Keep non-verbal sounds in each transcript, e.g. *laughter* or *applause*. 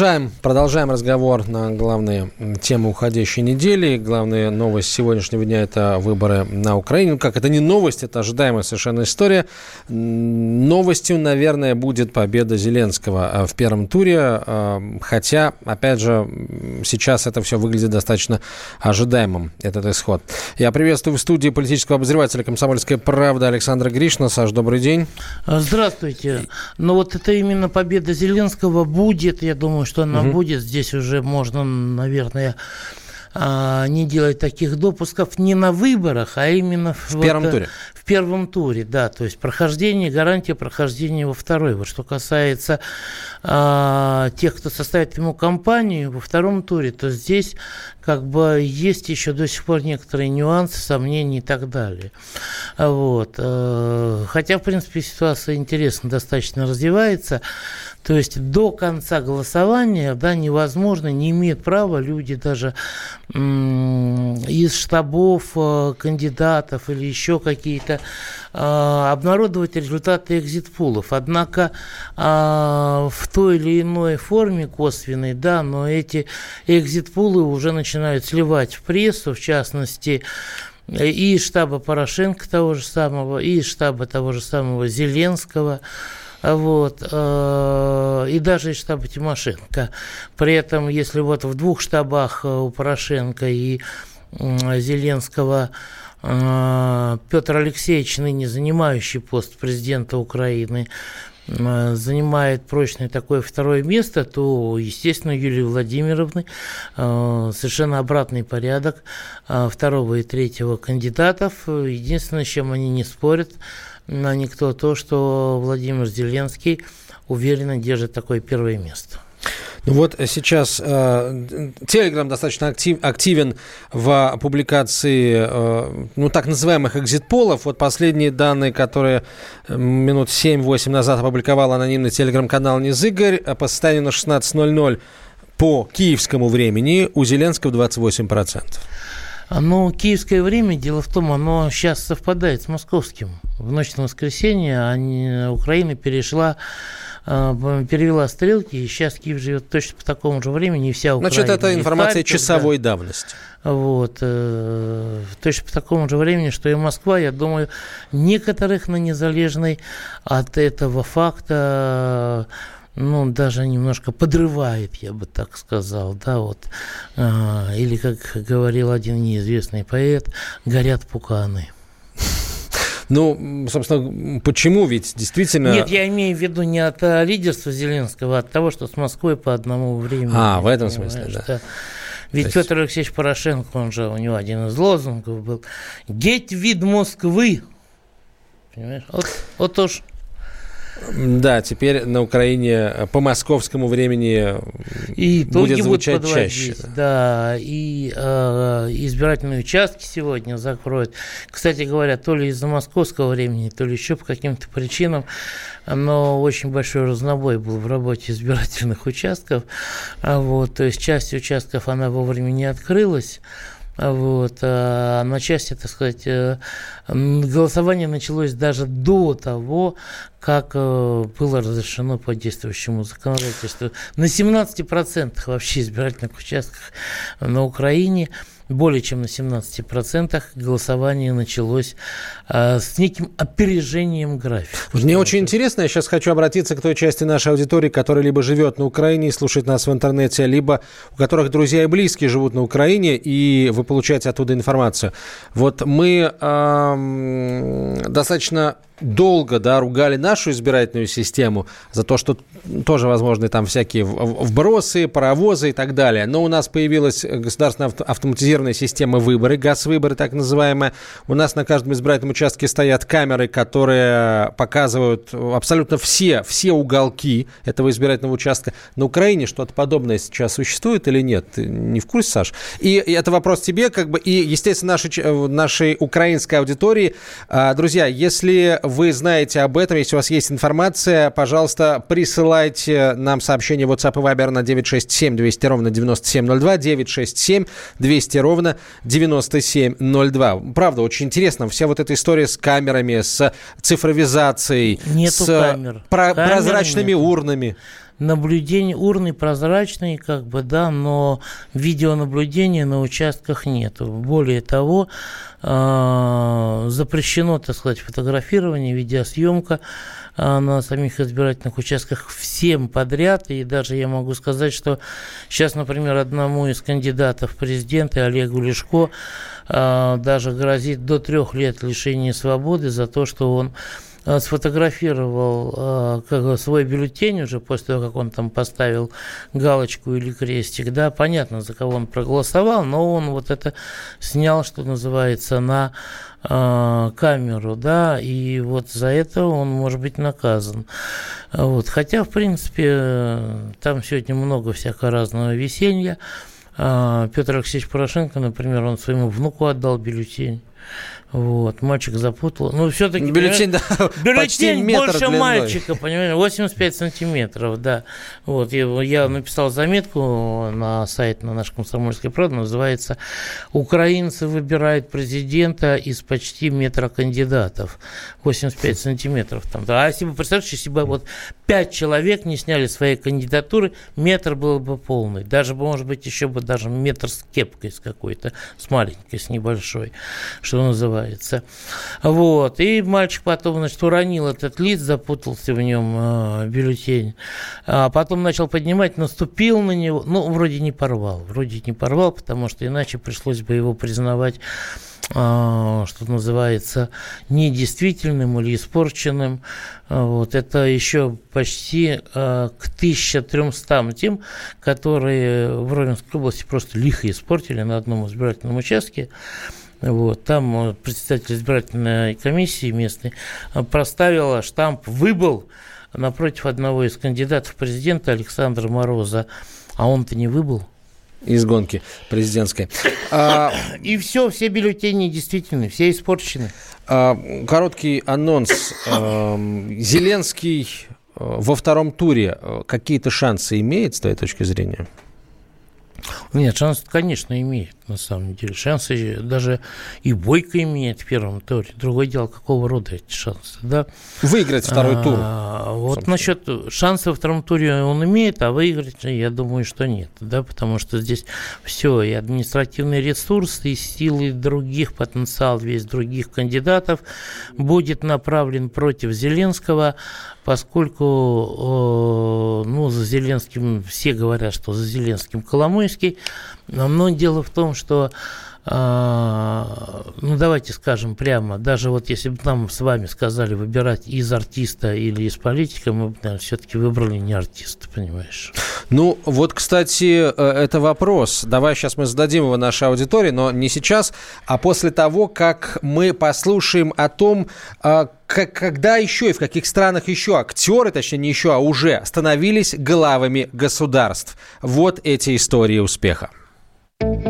Продолжаем, продолжаем разговор на главные темы уходящей недели. Главная новость сегодняшнего дня – это выборы на Украине. Ну как, это не новость, это ожидаемая совершенно история. Новостью, наверное, будет победа Зеленского а, в первом туре. А, хотя, опять же, сейчас это все выглядит достаточно ожидаемым, этот исход. Я приветствую в студии политического обозревателя «Комсомольская правда» Александра Гришна. Саш, добрый день. Здравствуйте. Ну вот это именно победа Зеленского будет, я думаю, что она угу. будет. Здесь уже можно, наверное, а, не делать таких допусков не на выборах, а именно в, в первом туре. В первом туре, да, то есть прохождение, гарантия прохождения во второй. Вот что касается а, тех, кто составит ему компанию во втором туре, то здесь как бы есть еще до сих пор некоторые нюансы, сомнения и так далее. Вот. Э, хотя, в принципе, ситуация интересно достаточно развивается. То есть до конца голосования да, невозможно, не имеют права люди даже из штабов э, кандидатов или еще какие-то э, обнародовать результаты экзит-пулов. Однако в той или иной форме косвенной, да, но эти экзит-пулы уже начинают сливать в прессу, в частности, и штаба Порошенко того же самого, и штаба того же самого Зеленского, вот, э, и даже из штаба Тимошенко. При этом, если вот в двух штабах э, у Порошенко и Зеленского э, Петр Алексеевич, ныне занимающий пост президента Украины, занимает прочное такое второе место, то, естественно, Юлии Владимировны совершенно обратный порядок второго и третьего кандидатов. Единственное, с чем они не спорят, на никто то, что Владимир Зеленский уверенно держит такое первое место. Ну вот сейчас Телеграм э, достаточно актив, активен в публикации э, ну, так называемых экзит-полов. Вот последние данные, которые э, минут 7-8 назад опубликовал анонимный телеграм-канал Низыгорь, по состоянию на 16.00 по киевскому времени у Зеленского 28%. Но киевское время, дело в том, оно сейчас совпадает с московским. В ночь на воскресенье они, Украина перешла э, перевела стрелки, и сейчас Киев живет точно по такому же времени, и вся Украина. Значит, это информация Харьков, часовой да. давности. Вот, э, точно по такому же времени, что и Москва, я думаю, некоторых на незалежной от этого факта ну, даже немножко подрывает, я бы так сказал, да, вот. А, или, как говорил один неизвестный поэт, горят пуканы. Ну, собственно, почему ведь действительно... Нет, я имею в виду не от а, лидерства Зеленского, а от того, что с Москвой по одному времени. А, в этом смысле, да. Что... Ведь есть... Петр Алексеевич Порошенко, он же, у него один из лозунгов был «Геть вид Москвы». Понимаешь? Вот, вот уж да, теперь на Украине по московскому времени и будет звучать чаще. Да, и э, избирательные участки сегодня закроют. Кстати говоря, то ли из-за московского времени, то ли еще по каким-то причинам, но очень большой разнобой был в работе избирательных участков. А вот, то есть часть участков она вовремя не открылась. Вот. А на части, так сказать, э, голосование началось даже до того, как э, было разрешено по действующему законодательству. На 17% вообще избирательных участках на Украине более чем на 17% голосование началось э, с неким опережением графика. Мне очень интересно, я сейчас хочу обратиться к той части нашей аудитории, которая либо живет на Украине и слушает нас в интернете, либо у которых друзья и близкие живут на Украине, и вы получаете оттуда информацию. Вот мы э, достаточно долго да, ругали нашу избирательную систему за то, что тоже возможны там всякие вбросы, паровозы и так далее. Но у нас появилась государственная автоматизированная система выборы, газ-выборы так называемая. У нас на каждом избирательном участке стоят камеры, которые показывают абсолютно все, все уголки этого избирательного участка. На Украине что-то подобное сейчас существует или нет? Ты не в курсе, Саш? И это вопрос тебе, как бы, и, естественно, нашей, нашей украинской аудитории. А, друзья, если вы знаете об этом, если у вас есть информация, пожалуйста, присылайте нам сообщение WhatsApp и Viber на 967 200 ровно 9702, 967 200 ровно 9702. Правда, очень интересно, вся вот эта история с камерами, с цифровизацией, Нету с камер. Про- камер прозрачными нет. урнами. Наблюдение, урны прозрачные, как бы, да, но видеонаблюдения на участках нет. Более того, э, запрещено, так сказать, фотографирование, видеосъемка э, на самих избирательных участках всем подряд. И даже я могу сказать, что сейчас, например, одному из кандидатов в президенты, Олегу Лешко, э, даже грозит до трех лет лишения свободы за то, что он сфотографировал э, свой бюллетень уже после того, как он там поставил галочку или крестик, да, понятно, за кого он проголосовал, но он вот это снял, что называется, на э, камеру, да, и вот за это он может быть наказан. Вот. Хотя, в принципе, там сегодня много всякого разного веселья. Петр Алексеевич Порошенко, например, он своему внуку отдал бюллетень. Вот, мальчик запутал. Ну, все-таки... Бюллетень, да, *laughs* бюллетень больше длиной. мальчика, понимаешь, 85 сантиметров, да. Вот, я, я написал заметку на сайт на наш комсомольский правда, называется «Украинцы выбирают президента из почти метра кандидатов». 85 сантиметров там. Да. А если бы, представляешь, если бы вот пять человек не сняли свои кандидатуры, метр был бы полный. Даже, может быть, еще бы даже метр с кепкой с какой-то, с маленькой, с небольшой, что называется. Вот. И мальчик потом, значит, уронил этот лист, запутался в нем э, бюллетень. А потом начал поднимать, наступил на него. Ну, вроде не порвал. Вроде не порвал, потому что иначе пришлось бы его признавать что называется, недействительным или испорченным. Вот. Это еще почти к 1300 тем, которые в Ровенской области просто лихо испортили на одном избирательном участке. Вот, там э, председатель избирательной комиссии местной э, проставила штамп «Выбыл» напротив одного из кандидатов в президента Александра Мороза. А он-то не выбыл. Из гонки президентской. *coughs* А... И все, все бюллетени действительно, все испорчены. А, короткий анонс. Эм, Зеленский э, во втором туре какие-то шансы имеет, с твоей точки зрения? Нет, шанс, конечно, имеет, на самом деле. Шансы даже и Бойко имеет в первом туре. Другое дело, какого рода эти шансы, да? Выиграть второй а, тур. Вот насчет шансов во втором туре он имеет, а выиграть, я думаю, что нет, да, потому что здесь все, и административный ресурс, и силы других, потенциал весь других кандидатов будет направлен против Зеленского, поскольку ну, за Зеленским, все говорят, что за Зеленским Коломойский, но дело в том, что а, ну давайте скажем прямо, даже вот если бы нам с вами сказали выбирать из артиста или из политика, мы бы, наверное, все-таки выбрали не артиста, понимаешь? Ну, вот, кстати, э, это вопрос. Давай сейчас мы зададим его нашей аудитории, но не сейчас, а после того, как мы послушаем о том, а, как, когда еще и в каких странах еще актеры, точнее не еще, а уже становились главами государств. Вот эти истории успеха. thank you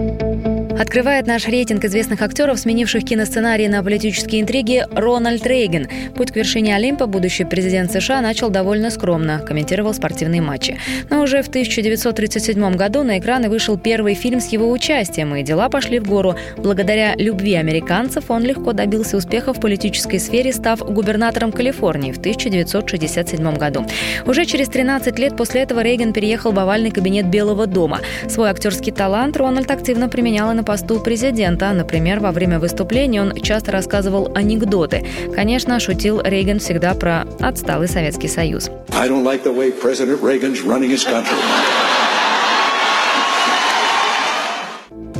Открывает наш рейтинг известных актеров, сменивших киносценарии на политические интриги, Рональд Рейган. Путь к вершине Олимпа будущий президент США начал довольно скромно, комментировал спортивные матчи. Но уже в 1937 году на экраны вышел первый фильм с его участием, и дела пошли в гору. Благодаря любви американцев он легко добился успеха в политической сфере, став губернатором Калифорнии в 1967 году. Уже через 13 лет после этого Рейган переехал в овальный кабинет Белого дома. Свой актерский талант Рональд активно применял и на посту президента. Например, во время выступления он часто рассказывал анекдоты. Конечно, шутил Рейган всегда про отсталый Советский Союз. I don't like the way President Reagan's running his country.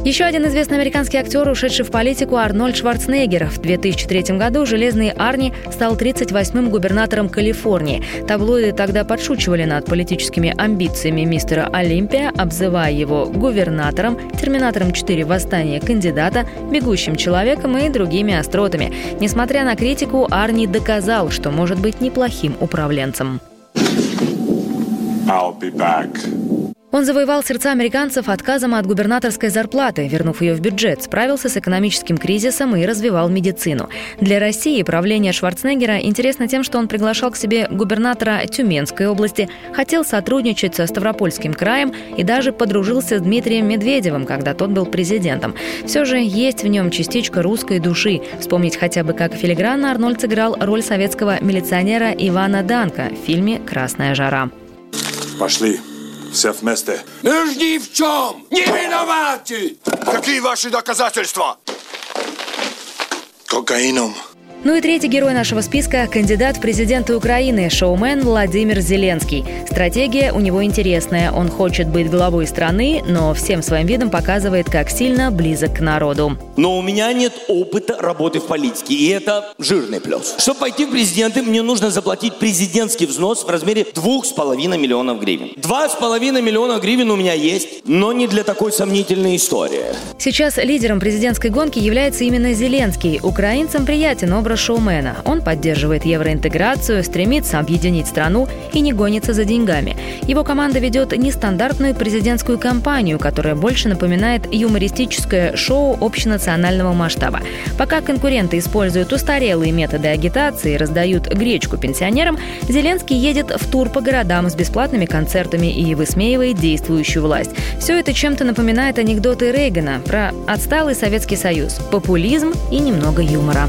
Еще один известный американский актер, ушедший в политику, Арнольд Шварценеггер. В 2003 году «Железный Арни» стал 38-м губернатором Калифорнии. Таблоиды тогда подшучивали над политическими амбициями мистера Олимпия, обзывая его губернатором, терминатором 4 восстания кандидата, бегущим человеком и другими остротами. Несмотря на критику, Арни доказал, что может быть неплохим управленцем. I'll be back. Он завоевал сердца американцев отказом от губернаторской зарплаты, вернув ее в бюджет, справился с экономическим кризисом и развивал медицину. Для России правление Шварценеггера интересно тем, что он приглашал к себе губернатора Тюменской области, хотел сотрудничать со Ставропольским краем и даже подружился с Дмитрием Медведевым, когда тот был президентом. Все же есть в нем частичка русской души. Вспомнить хотя бы, как филигранно Арнольд сыграл роль советского милиционера Ивана Данка в фильме «Красная жара». Пошли. Все вместе. Мы ж ни в чем не виноваты! Какие ваши доказательства? Кокаином. Ну и третий герой нашего списка – кандидат в президенты Украины, шоумен Владимир Зеленский. Стратегия у него интересная. Он хочет быть главой страны, но всем своим видом показывает, как сильно близок к народу. Но у меня нет опыта работы в политике, и это жирный плюс. Чтобы пойти в президенты, мне нужно заплатить президентский взнос в размере двух с половиной миллионов гривен. Два с половиной миллиона гривен у меня есть, но не для такой сомнительной истории. Сейчас лидером президентской гонки является именно Зеленский. Украинцам приятен образ шоумена. Он поддерживает евроинтеграцию, стремится объединить страну и не гонится за деньгами. Его команда ведет нестандартную президентскую кампанию, которая больше напоминает юмористическое шоу общенационального масштаба. Пока конкуренты используют устарелые методы агитации и раздают гречку пенсионерам, Зеленский едет в тур по городам с бесплатными концертами и высмеивает действующую власть. Все это чем-то напоминает анекдоты Рейгана про отсталый Советский Союз, популизм и немного юмора.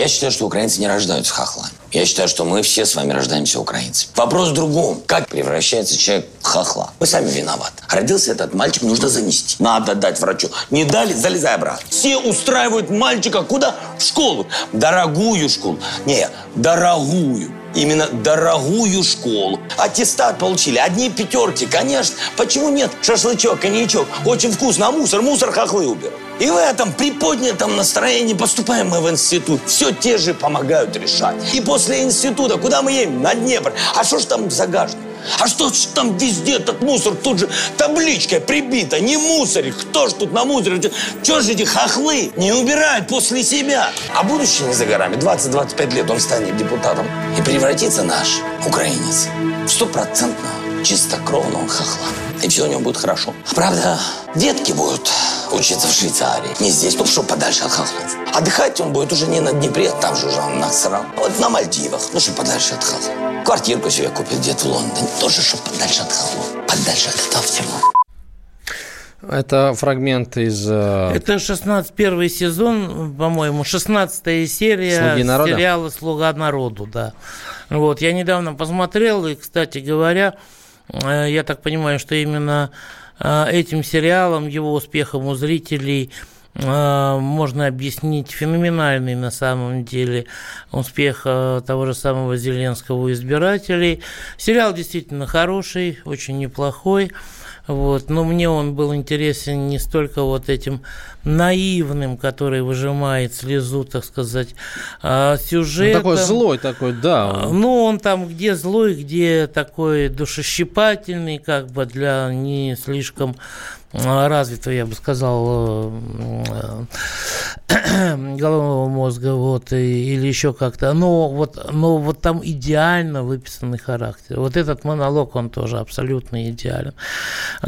Я считаю, что украинцы не рождаются хохлами. Я считаю, что мы все с вами рождаемся украинцами. Вопрос в другом. Как превращается человек в хохла? Мы сами виноваты. Родился этот мальчик, нужно занести. Надо дать врачу. Не дали, залезай обратно. Все устраивают мальчика куда? В школу. Дорогую школу. Не, дорогую. Именно дорогую школу. Аттестат получили. Одни пятерки, конечно. Почему нет? Шашлычок, коньячок. Очень вкусно. А мусор? Мусор хохлы уберут. И в этом приподнятом настроении поступаем мы в институт. Все те же помогают решать. И после института куда мы едем? На Днепр. А что ж там загажено? А что ж там везде этот мусор тут же табличкой прибита? Не мусорить. Кто ж тут на мусоре? Чего же эти хохлы не убирают после себя? А будущее не за горами. 20-25 лет он станет депутатом. И превратится наш украинец в стопроцентного чистокровного хохла. И все у него будет хорошо. Правда, детки будут учиться в Швейцарии. Не здесь, ну что подальше от хохлов. Отдыхать он будет уже не на Днепре, там же уже он насрал. А Вот на Мальдивах, ну что подальше от хохлов. Квартирку себе купил где-то в Лондоне. Тоже, что подальше от хохлов. Подальше от этого всего. Это фрагмент из... э, Это 16 первый сезон, по-моему, 16 серия «Слуги народа»? сериала «Слуга народу», да. Вот, я недавно посмотрел, и, кстати говоря, э, я так понимаю, что именно э, этим сериалом, его успехом у зрителей можно объяснить феноменальный на самом деле успех э, того же самого Зеленского у избирателей. Сериал действительно хороший, очень неплохой. Вот. Но мне он был интересен не столько вот этим наивным, который выжимает слезу, так сказать, а ну, сюжетом. такой злой такой, да. А, Ну, он там где злой, где такой душещипательный, как бы для не слишком а, развитого, я бы сказал, э, э, головного мозга, вот, или еще как-то. Но вот, но вот там идеально выписанный характер. Вот этот монолог, он тоже абсолютно идеален.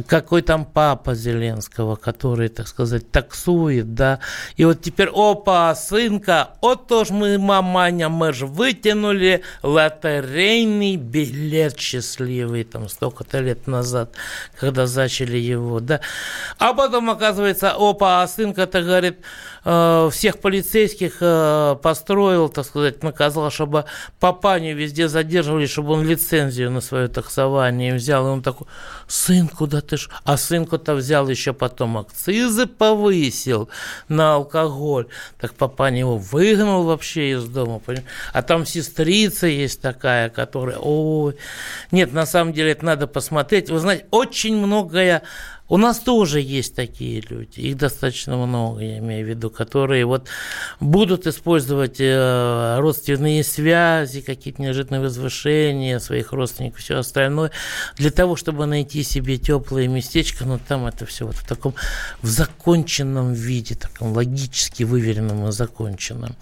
Какой там папа Зеленского, который, так сказать, таксует, да. И вот теперь, опа, сынка, вот тоже мы, маманя, мы же вытянули лотерейный билет счастливый, там, столько-то лет назад, когда зачали его, да. А потом, оказывается, опа, а сынка-то, говорит, э, всех полицейских э, построил, так сказать, наказал, чтобы папаню везде задерживали, чтобы он лицензию на свое таксование взял. И он такой, сын, куда ты ж? А сынку-то взял еще потом акцизы повысил на алкоголь. Так папаня его выгнал вообще из дома. поним- А там сестрица есть такая, которая, ой. Нет, на самом деле это надо посмотреть. Вы знаете, очень многое у нас тоже есть такие люди, их достаточно много, я имею в виду, которые вот будут использовать э, родственные связи, какие-то неожиданные возвышения своих родственников, все остальное, для того, чтобы найти себе теплое местечко, но там это все вот в таком в законченном виде, таком логически выверенном и законченном.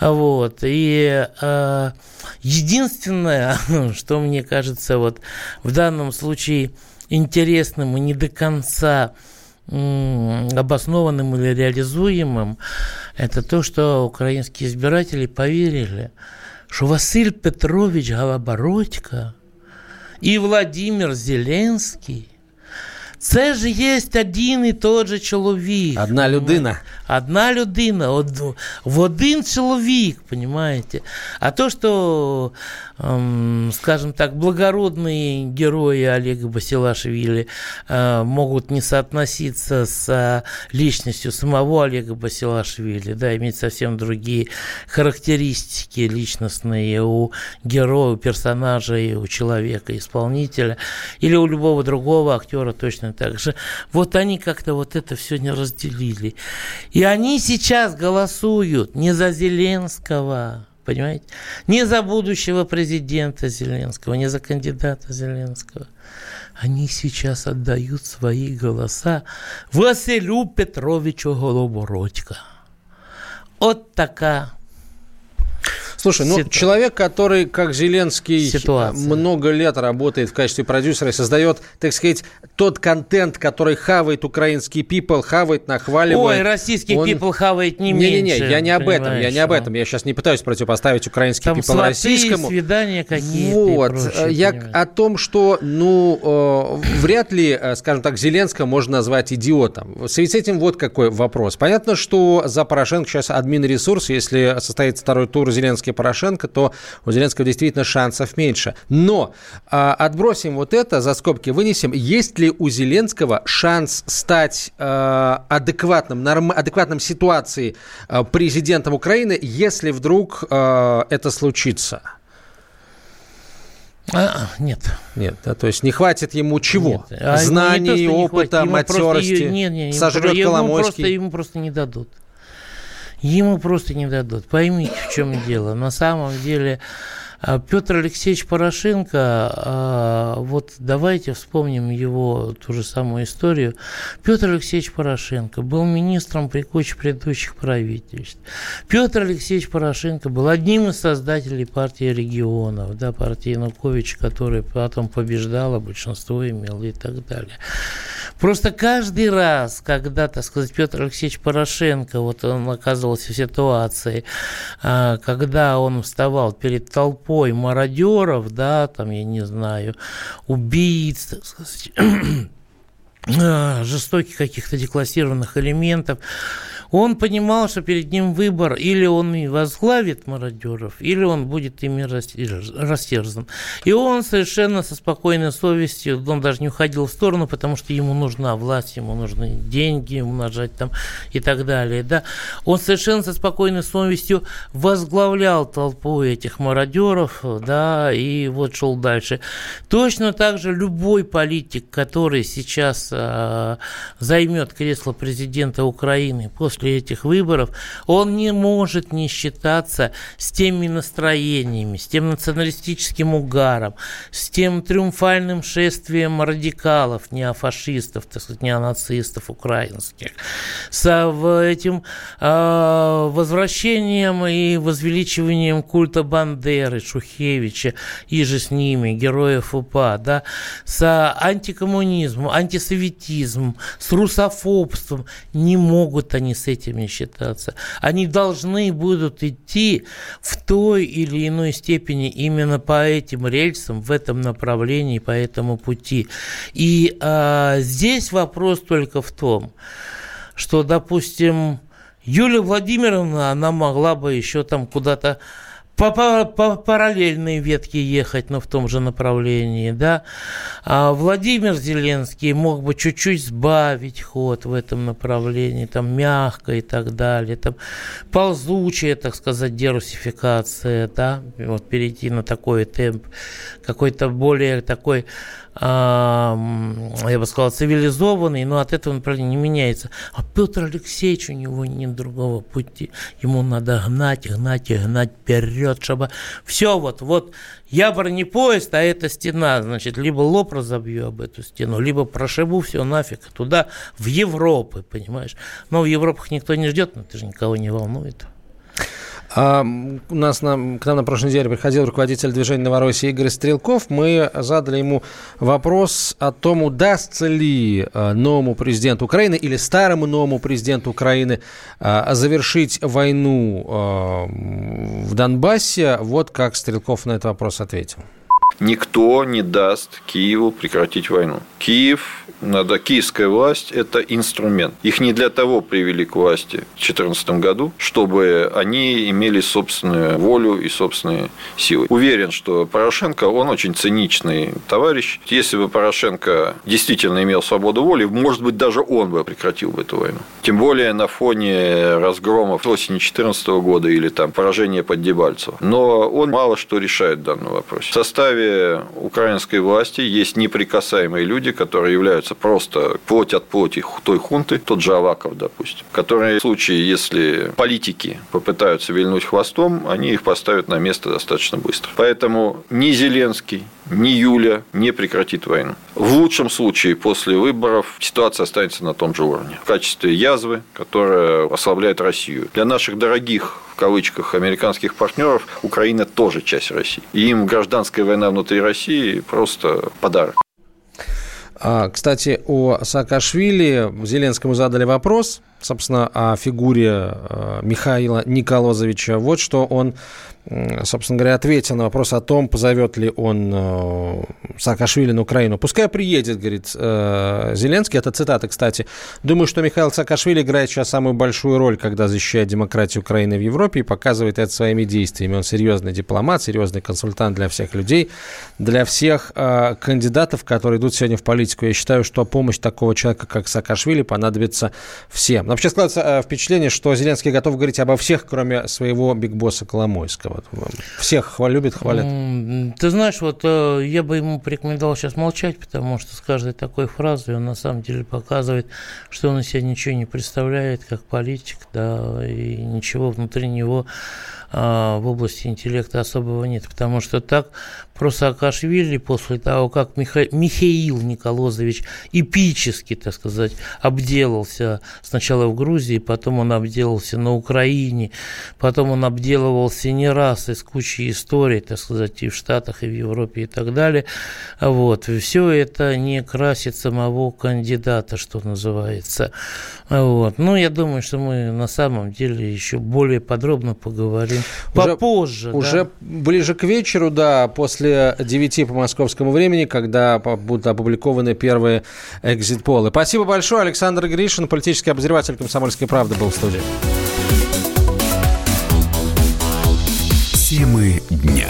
Вот. И э, единственное, *laughs* что мне кажется вот в данном случае интересным и не до конца обоснованным или реализуемым, это то, что украинские избиратели поверили, что Василий Петрович Голобородько и Владимир Зеленский Це ж є один і той же чоловік. Одна людина. Одна людина, од, в один чоловік, понимаете? А то, что, эм, скажем так, благородные герои Олега Басилашвили э, могут не соотноситься с э, личностью самого Олега Басилашвили, да, иметь совсем другие характеристики личностные у героя, у персонажа и у человека, исполнителя, или у любого другого актера точно так же. Вот они как-то вот это все не разделили. И они сейчас голосуют не за Зеленского, понимаете? Не за будущего президента Зеленского, не за кандидата Зеленского. Они сейчас отдают свои голоса Василю Петровичу Голобородько. Вот такая Слушай, ну Ситу... человек, который, как Зеленский, Ситуация. много лет работает в качестве продюсера и создает, так сказать, тот контент, который хавает украинский people, хавает, нахваливает. Ой, российский он... people хавает не, не меньше. Не-не-не, я не об этом, я не об этом. Я сейчас не пытаюсь противопоставить украинский Там people российскому. свидания какие-то Вот. Прочее, я понимаешь. о том, что, ну, э, вряд ли, э, скажем так, Зеленского можно назвать идиотом. В связи с этим вот какой вопрос. Понятно, что за Порошенко сейчас админ ресурс, если состоится второй тур Зеленский и Порошенко, то у Зеленского действительно шансов меньше. Но а, отбросим вот это, за скобки вынесем. Есть ли у Зеленского шанс стать а, адекватным, норм, адекватным ситуации а, президентом Украины, если вдруг а, это случится? А, нет. Нет, да, то есть не хватит ему чего? Нет. А Знаний, опыта, матерости, нет, нет, сожрет ему Коломойский. Просто, ему просто не дадут. Ему просто не дадут. Поймите, в чем дело. На самом деле Петр Алексеевич Порошенко, а, вот давайте вспомним его ту же самую историю. Петр Алексеевич Порошенко был министром при куче предыдущих правительств. Петр Алексеевич Порошенко был одним из создателей партии регионов, да, партии Януковича, которая потом побеждала, большинство имела и так далее. Просто каждый раз, когда, так сказать, Петр Алексеевич Порошенко, вот он оказывался в ситуации, а, когда он вставал перед толпой, толпой мародеров, да, там, я не знаю, убийц, так сказать, *clears throat* жестоких каких-то деклассированных элементов, он понимал, что перед ним выбор, или он возглавит мародеров, или он будет ими растерзан. И он совершенно со спокойной совестью, он даже не уходил в сторону, потому что ему нужна власть, ему нужны деньги умножать там и так далее. Да? Он совершенно со спокойной совестью возглавлял толпу этих мародеров, да, и вот шел дальше. Точно так же любой политик, который сейчас э, займет кресло президента Украины после после этих выборов, он не может не считаться с теми настроениями, с тем националистическим угаром, с тем триумфальным шествием радикалов, неофашистов, так сказать, неонацистов украинских, с этим э, возвращением и возвеличиванием культа Бандеры, Шухевича и же с ними, героев УПА, да, с антикоммунизмом, антисоветизмом, с русофобством. Не могут они с этим не считаться. Они должны будут идти в той или иной степени именно по этим рельсам, в этом направлении, по этому пути. И а, здесь вопрос только в том, что, допустим, Юлия Владимировна, она могла бы еще там куда-то по, по, по параллельной ветке ехать, но в том же направлении, да. А Владимир Зеленский мог бы чуть-чуть сбавить ход в этом направлении, там мягко и так далее, там ползучая, так сказать, дерусификация, да, вот перейти на такой темп, какой-то более такой я бы сказал, цивилизованный, но от этого направления не меняется. А Петр Алексеевич, у него нет другого пути. Ему надо гнать, гнать и гнать вперед, чтобы все вот, вот я бронепоезд, а это стена, значит, либо лоб разобью об эту стену, либо прошибу все нафиг туда, в Европу, понимаешь. Но в Европах никто не ждет, но это же никого не волнует. А, у нас на, к нам на прошлой неделе приходил руководитель движения Новороссии Игорь Стрелков. Мы задали ему вопрос о том, удастся ли а, новому президенту Украины или старому новому президенту Украины а, завершить войну а, в Донбассе. Вот как Стрелков на этот вопрос ответил. Никто не даст Киеву прекратить войну. Киев надо, киевская власть – это инструмент. Их не для того привели к власти в 2014 году, чтобы они имели собственную волю и собственные силы. Уверен, что Порошенко, он очень циничный товарищ. Если бы Порошенко действительно имел свободу воли, может быть, даже он бы прекратил бы эту войну. Тем более на фоне разгромов осени 2014 года или там поражения под Дебальцево. Но он мало что решает в данном вопросе. В составе украинской власти есть неприкасаемые люди, которые являются являются просто плоть от плоти той хунты, тот же Аваков, допустим, которые в случае, если политики попытаются вильнуть хвостом, они их поставят на место достаточно быстро. Поэтому ни Зеленский, ни Юля не прекратит войну. В лучшем случае после выборов ситуация останется на том же уровне. В качестве язвы, которая ослабляет Россию. Для наших дорогих в кавычках американских партнеров Украина тоже часть России. И им гражданская война внутри России просто подарок. А, кстати, о Саакашвили Зеленскому задали вопрос, собственно, о фигуре э, Михаила Николозовича. Вот что он собственно говоря, ответил на вопрос о том, позовет ли он э, Саакашвили на Украину. Пускай приедет, говорит э, Зеленский. Это цитата, кстати. Думаю, что Михаил Саакашвили играет сейчас самую большую роль, когда защищает демократию Украины в Европе и показывает это своими действиями. Он серьезный дипломат, серьезный консультант для всех людей, для всех кандидатов, которые идут сегодня в политику. Я считаю, что помощь такого человека, как Саакашвили, понадобится всем. Вообще складывается впечатление, что Зеленский готов говорить обо всех, кроме своего бигбосса Коломойского. Всех любит, хвалят. Ты знаешь, вот э, я бы ему порекомендовал сейчас молчать, потому что с каждой такой фразой он на самом деле показывает, что он из себя ничего не представляет как политик, да, и ничего внутри него в области интеллекта особого нет, потому что так про Саакашвили после того, как Миха... Михаил Николозович эпически, так сказать, обделался сначала в Грузии, потом он обделался на Украине, потом он обделывался не раз из кучи историй, так сказать, и в Штатах, и в Европе, и так далее. Вот. Все это не красит самого кандидата, что называется. Вот. Ну, я думаю, что мы на самом деле еще более подробно поговорим попозже. Уже да? ближе к вечеру, да, после 9 по московскому времени, когда будут опубликованы первые экзит-полы. Спасибо большое. Александр Гришин, политический обозреватель «Комсомольской правды» был в студии. Темы дня.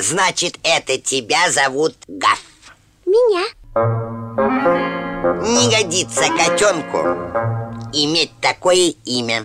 Значит, это тебя зовут Гаф? Меня. Не годится котенку иметь такое имя.